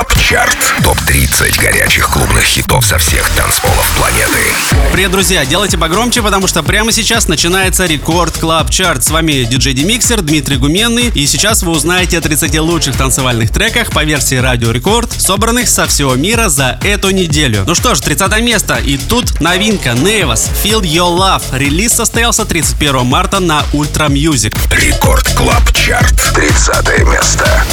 Club Chart. Топ-30 горячих клубных хитов со всех танцполов планеты. Привет, друзья! Делайте погромче, потому что прямо сейчас начинается Record Club Chart. С вами диджей DimixeR Дмитрий Гуменный. И сейчас вы узнаете о 30 лучших танцевальных треках по версии Радио Рекорд, собранных со всего мира за эту неделю. Ну что ж, 30 место. И тут новинка Невас Feel Your Love. Релиз состоялся 31 марта на Ultra Music. Record Club Chart. 30 место.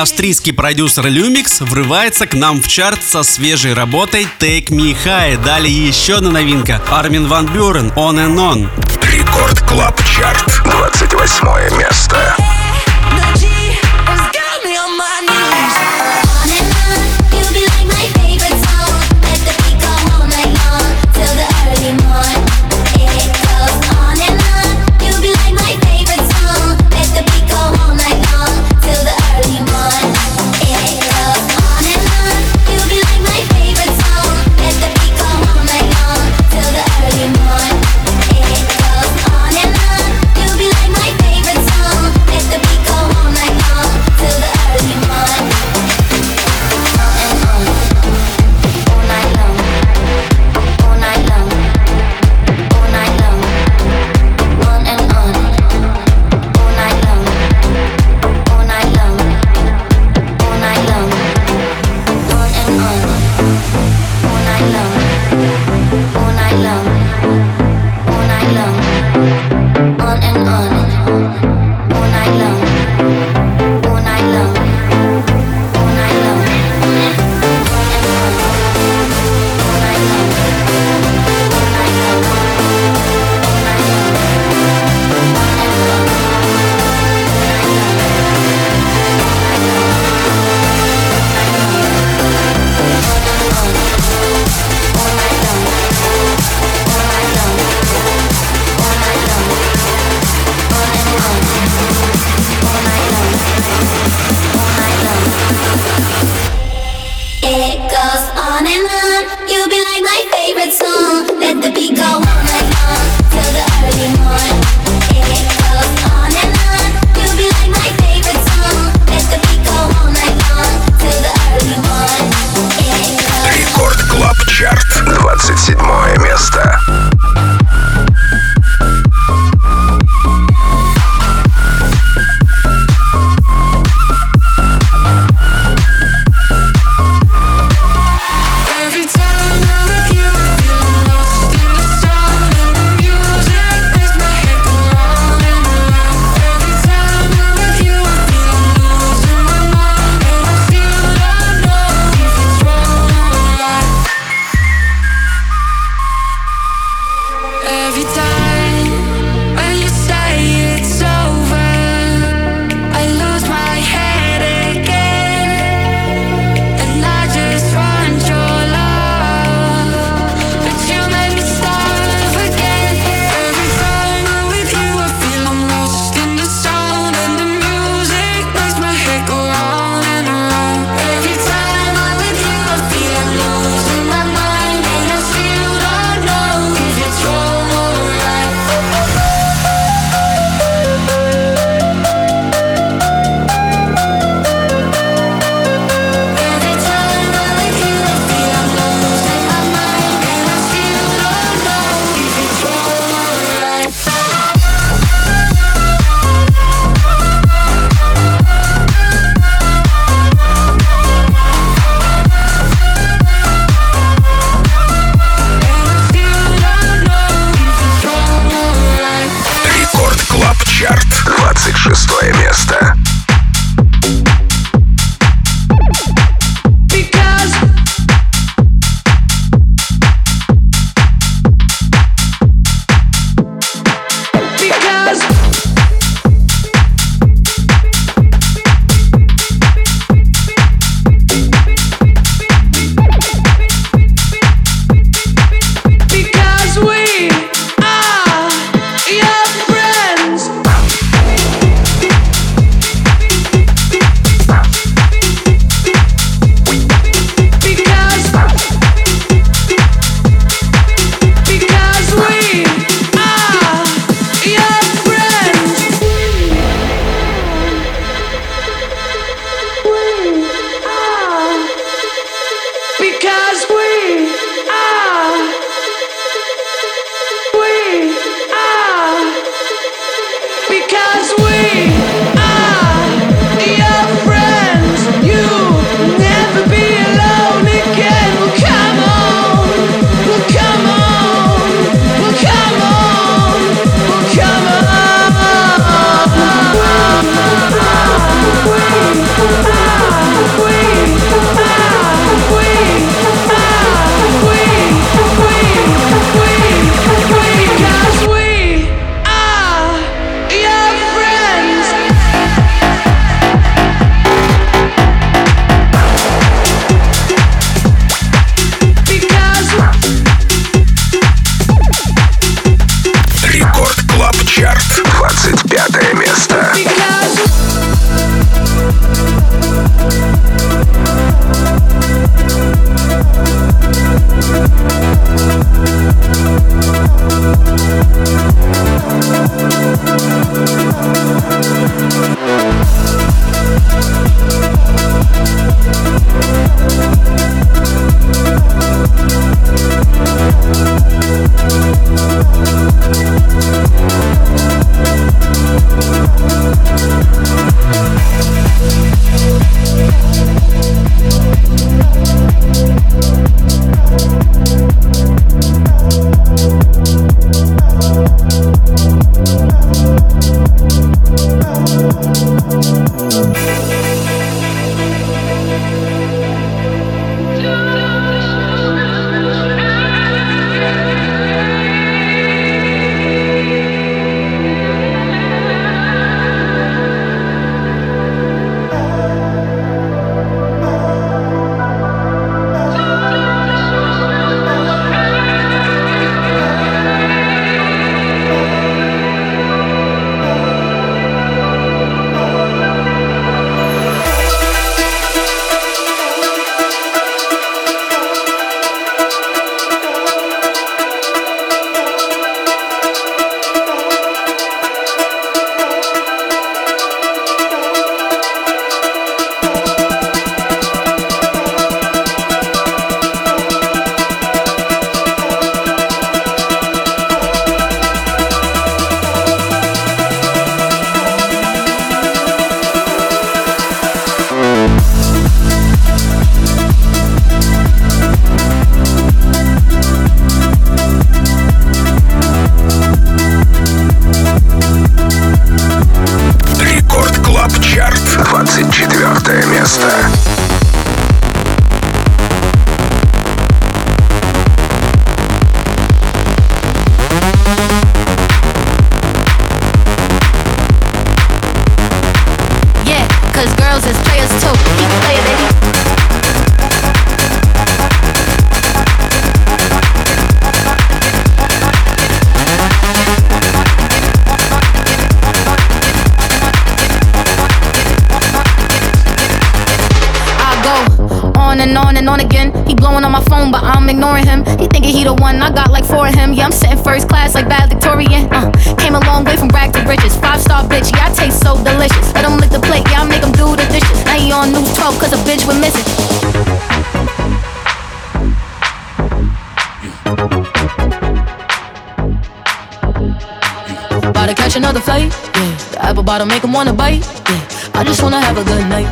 Австрийский продюсер Lumix врывается к нам в чарт со свежей работой Take Me High. Далее еще одна новинка. Армин Ван Бюрен On and On. Record Club Chart. 28 место. Nigga, he the one, I got like four of him. Yeah, I'm sitting first class like bad Victorian. Uh, came a long way from rag to riches. Five star bitch, yeah, I taste so delicious. Let him lick the plate, yeah, I make him do the dishes. Now he on news 12, cause a bitch we're missing. About to catch another flight, yeah. The apple bottom make him wanna bite, yeah. I just wanna have a good night.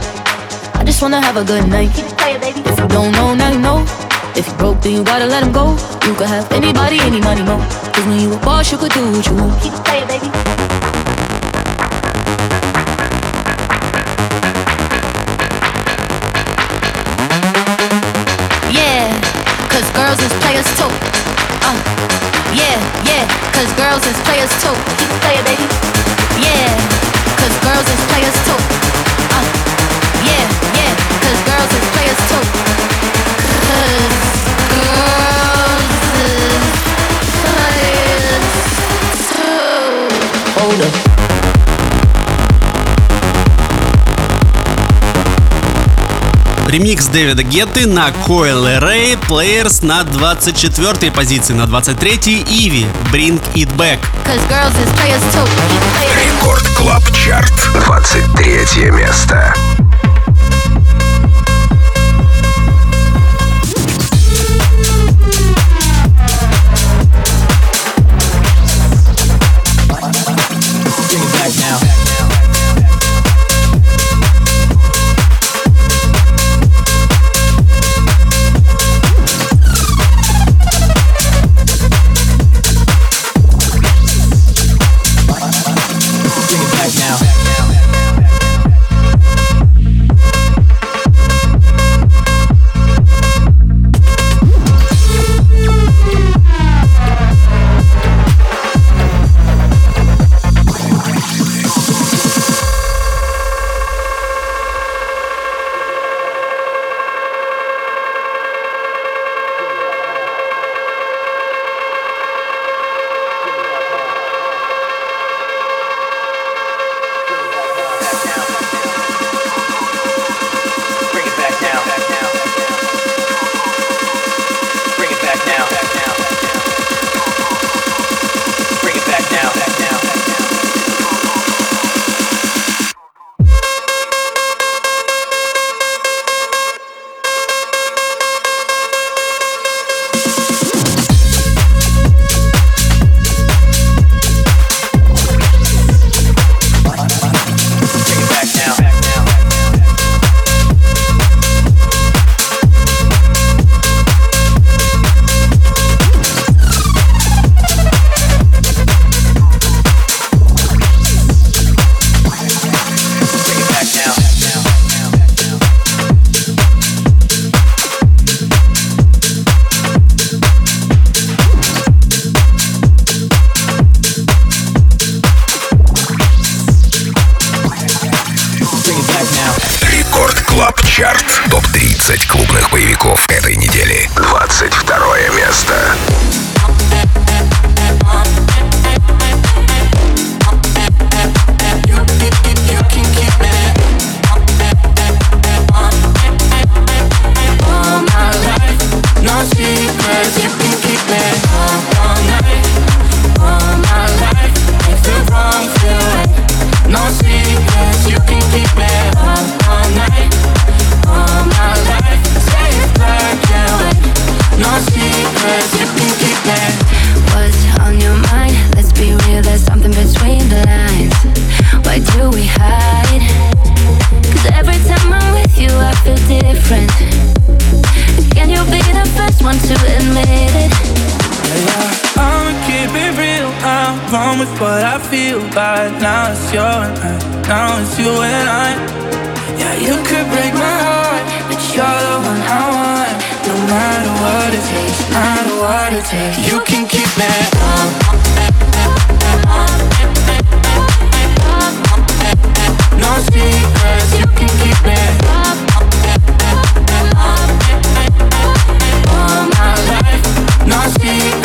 I just wanna have a good night. If you don't know, now you know. If you broke, then you gotta let him go. You could have anybody, any money, mo. Cause when you a boss, you could do what you want. Keep playing, baby. Yeah, cause girls is players too. Uh, yeah, yeah, cause girls is players too. Keep playing, baby. Yeah, cause girls is players too. Ремикс Дэвида Гетты на Coi Leray Players на 24 позиции, на 23 Иви Bring It Back. Record Club Chart, 23 место. Ricord Club Chart, 21 место. want to admit it. Yeah, I'ma keep it real. I'm wrong with what I feel, but now it's you and I. Now it's you and I. Yeah, you could break my heart, but you're the one I want. No matter what it takes, no matter what it takes, you can keep me. No secrets, you can keep me.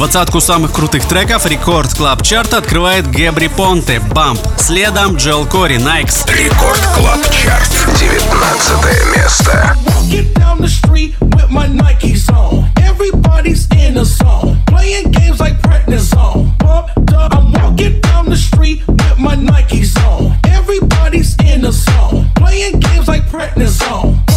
Двадцатку самых крутых треков Record Club Chart а открывает Gabry Ponte, Bump. Следом Joel Corry, Nikes. Record Club Chart, 19 место. Everybody's in a zone, playing games like prednisone. Pumped up, I'm walking down the street with my Nikes on. Everybody's in a zone, playing games like prednisone.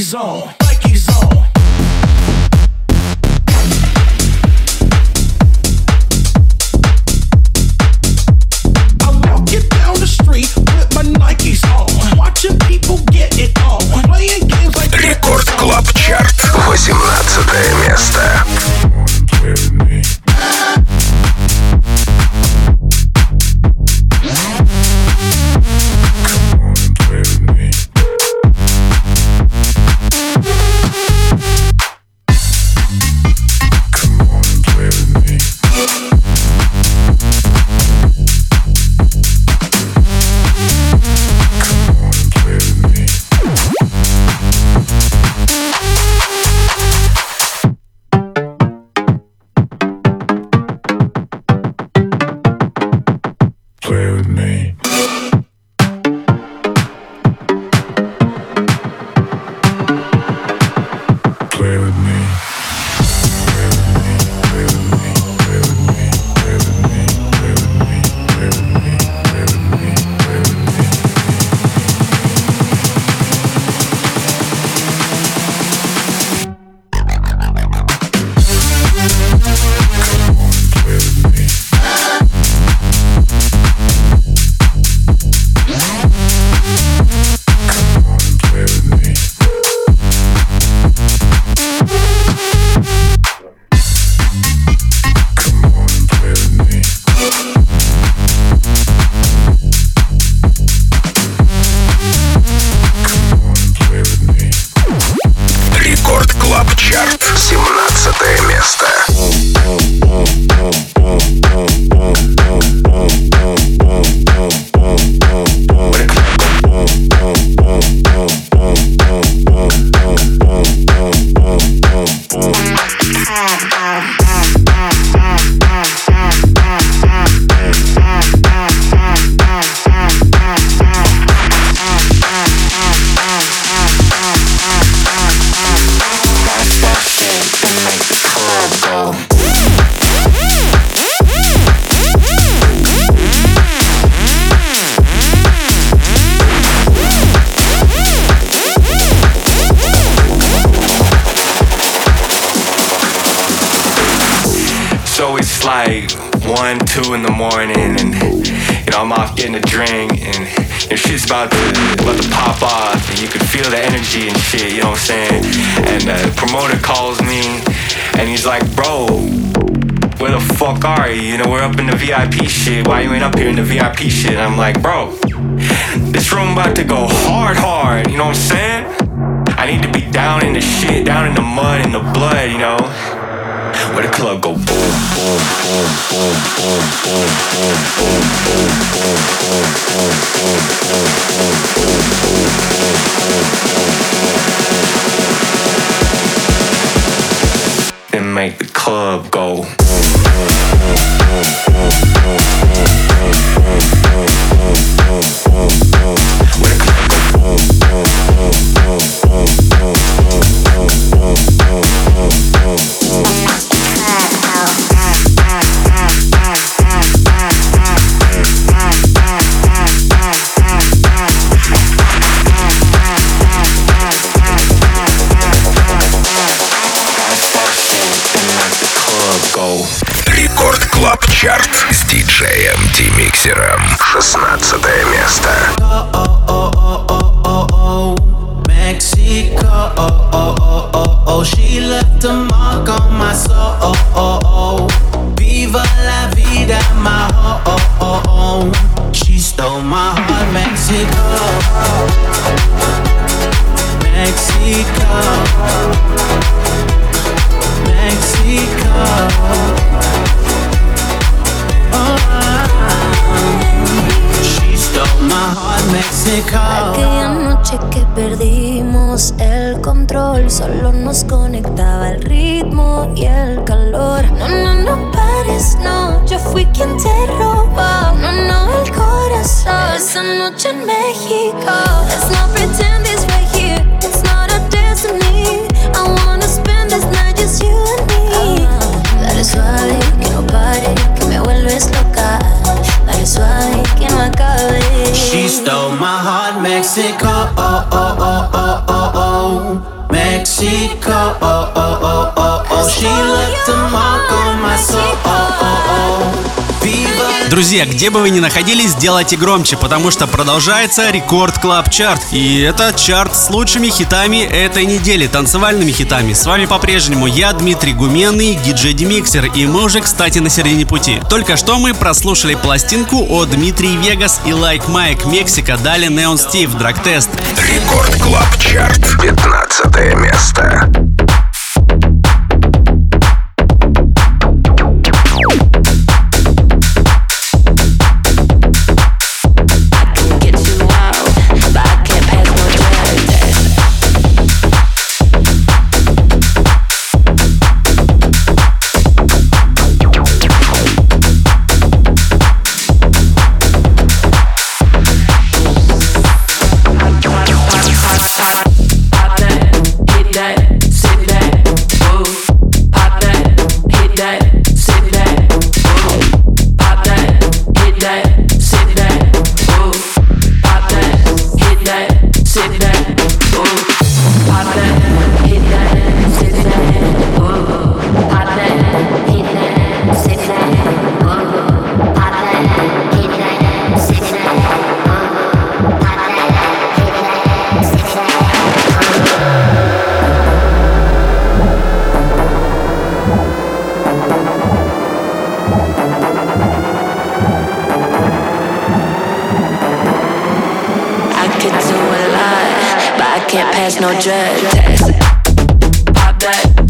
Zone. Iraqi shit. I'm like, bro, Друзья, где бы вы ни находились, делайте громче, потому что продолжается Record Club Chart. И это чарт с лучшими хитами этой недели, танцевальными хитами. С вами по-прежнему я, Дмитрий Гуменный, диджей DimixeR, и мы уже, кстати, на середине пути. Только что мы прослушали пластинку о Dimitri Vegas и Like Mike Мексика, далее Neon Steve, Drug Test. Record Club Chart, 15 место. project. I bet.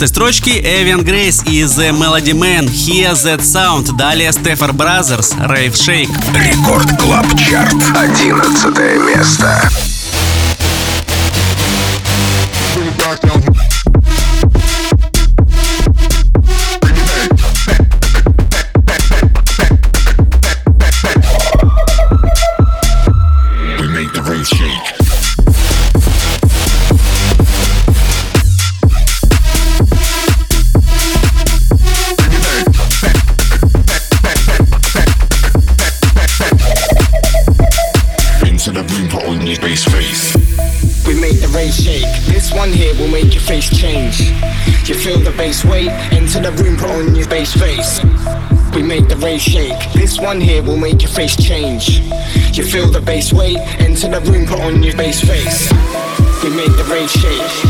12 строчки Эвен Грейс и The Melody Man Hear That Sound. Далее Stafford Brothers, Rave Shake. Record Club Chart, 11 место. This one here will make your face change. You feel the bass weight, enter the room, put on your bass face. We make the rage shake.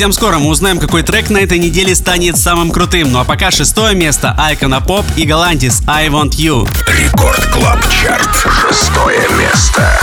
Совсем скоро мы узнаем, какой трек на этой неделе станет самым крутым. Ну а пока шестое место Icona Pop и Galantis I Want You. Record Club Chart. Шестое место.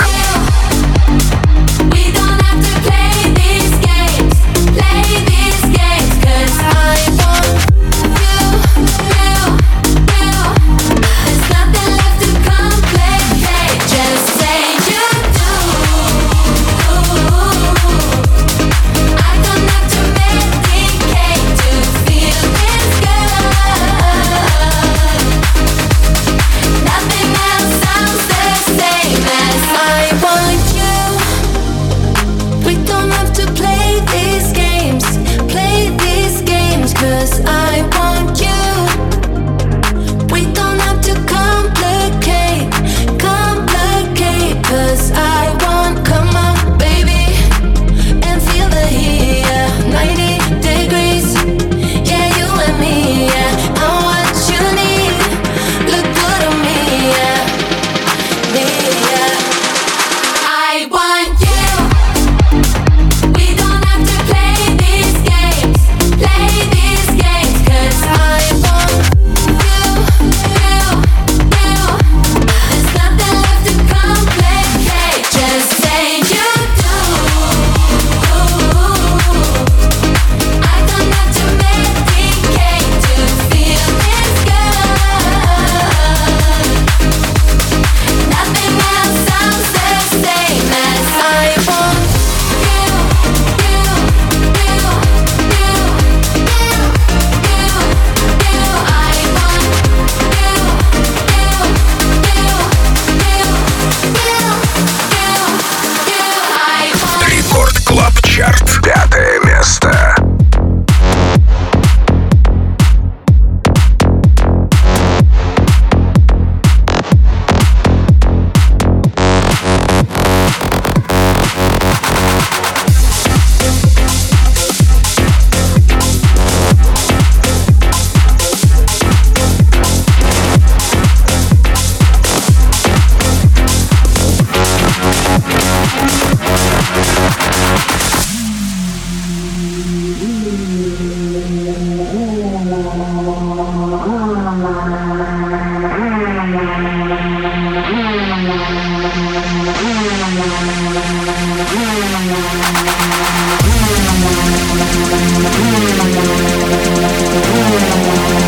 Thank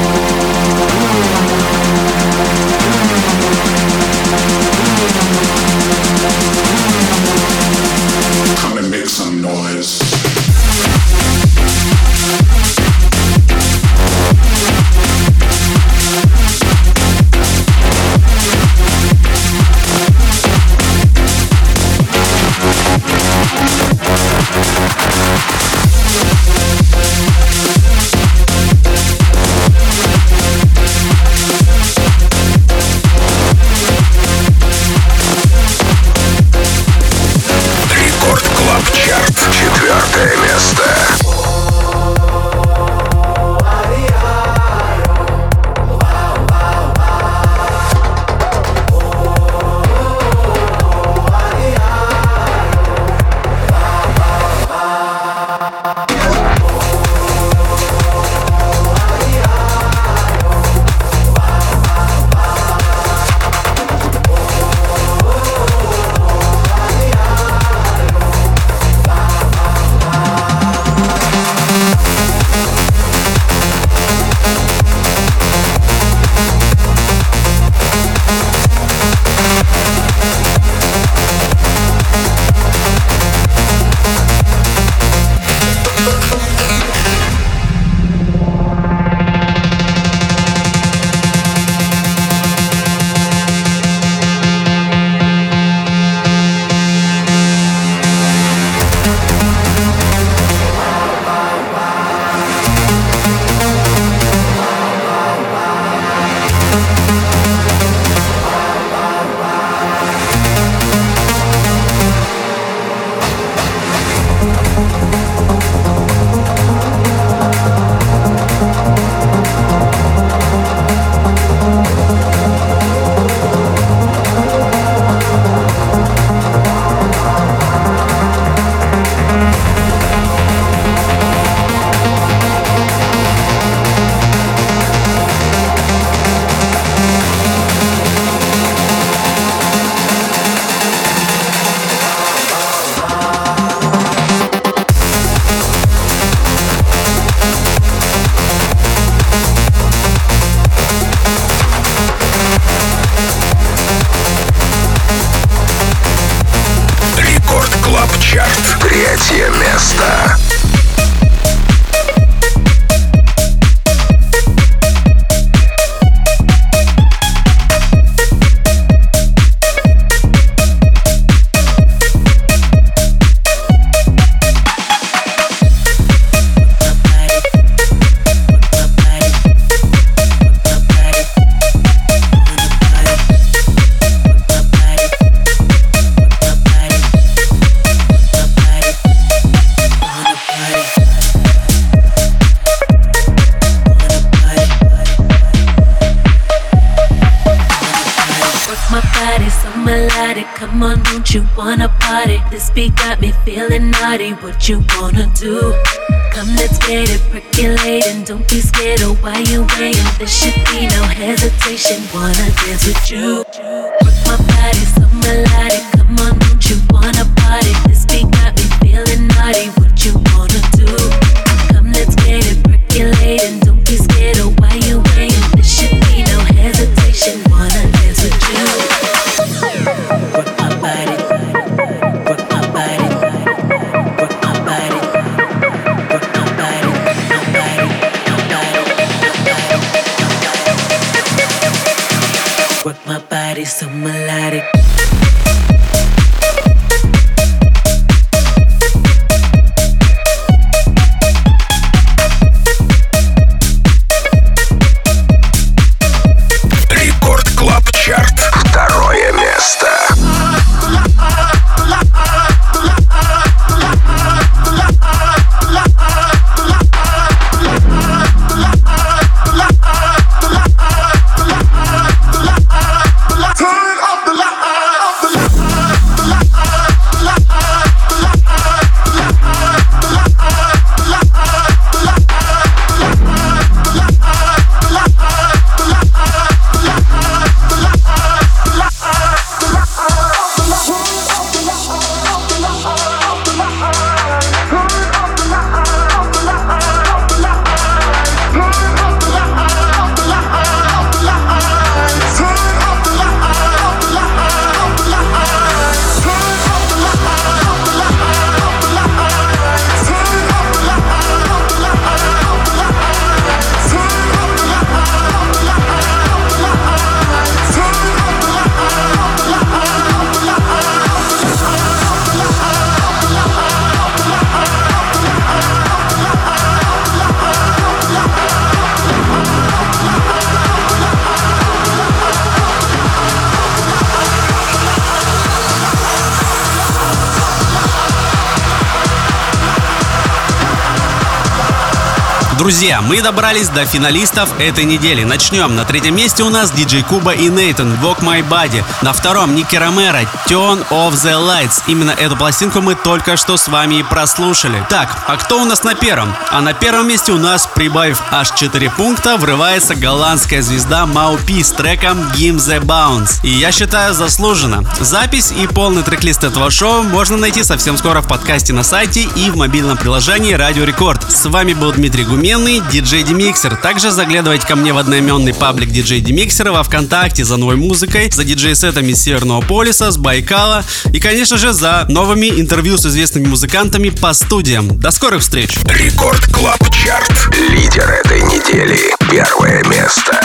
you. You wanna party? This beat got me feeling naughty. What you wanna do? Come, let's get it percolating. Don't be scared of why you waiting. There should be no hesitation. Wanna dance with you? Work my body so melodic. Come on, don't you wanna Друзья, мы добрались до финалистов этой недели. Начнем. На третьем месте у нас диджей Куба и Нейтан Walk My Body. На втором Ники Ромеро Turn Off The Lights. Именно эту пластинку мы только что с вами и прослушали. Так, а кто у нас на первом? А на первом месте у нас, прибавив аж 4 пункта, врывается голландская звезда Маупи с треком Give The Bounce. И я считаю заслуженно. Запись и полный трек-лист этого шоу можно найти совсем скоро в подкасте на сайте и в мобильном приложении Радио Рекорд. С вами был Дмитрий Гуменный, диджей Демиксер. Также заглядывайте ко мне в одноименный паблик диджей Демиксера во Вконтакте за новой музыкой, за диджей-сетами с Северного полюса, с Байкала и, конечно же, за новыми интервью с известными музыкантами по студиям. До скорых встреч! Record Club Chart. Лидер этой недели. Первое место.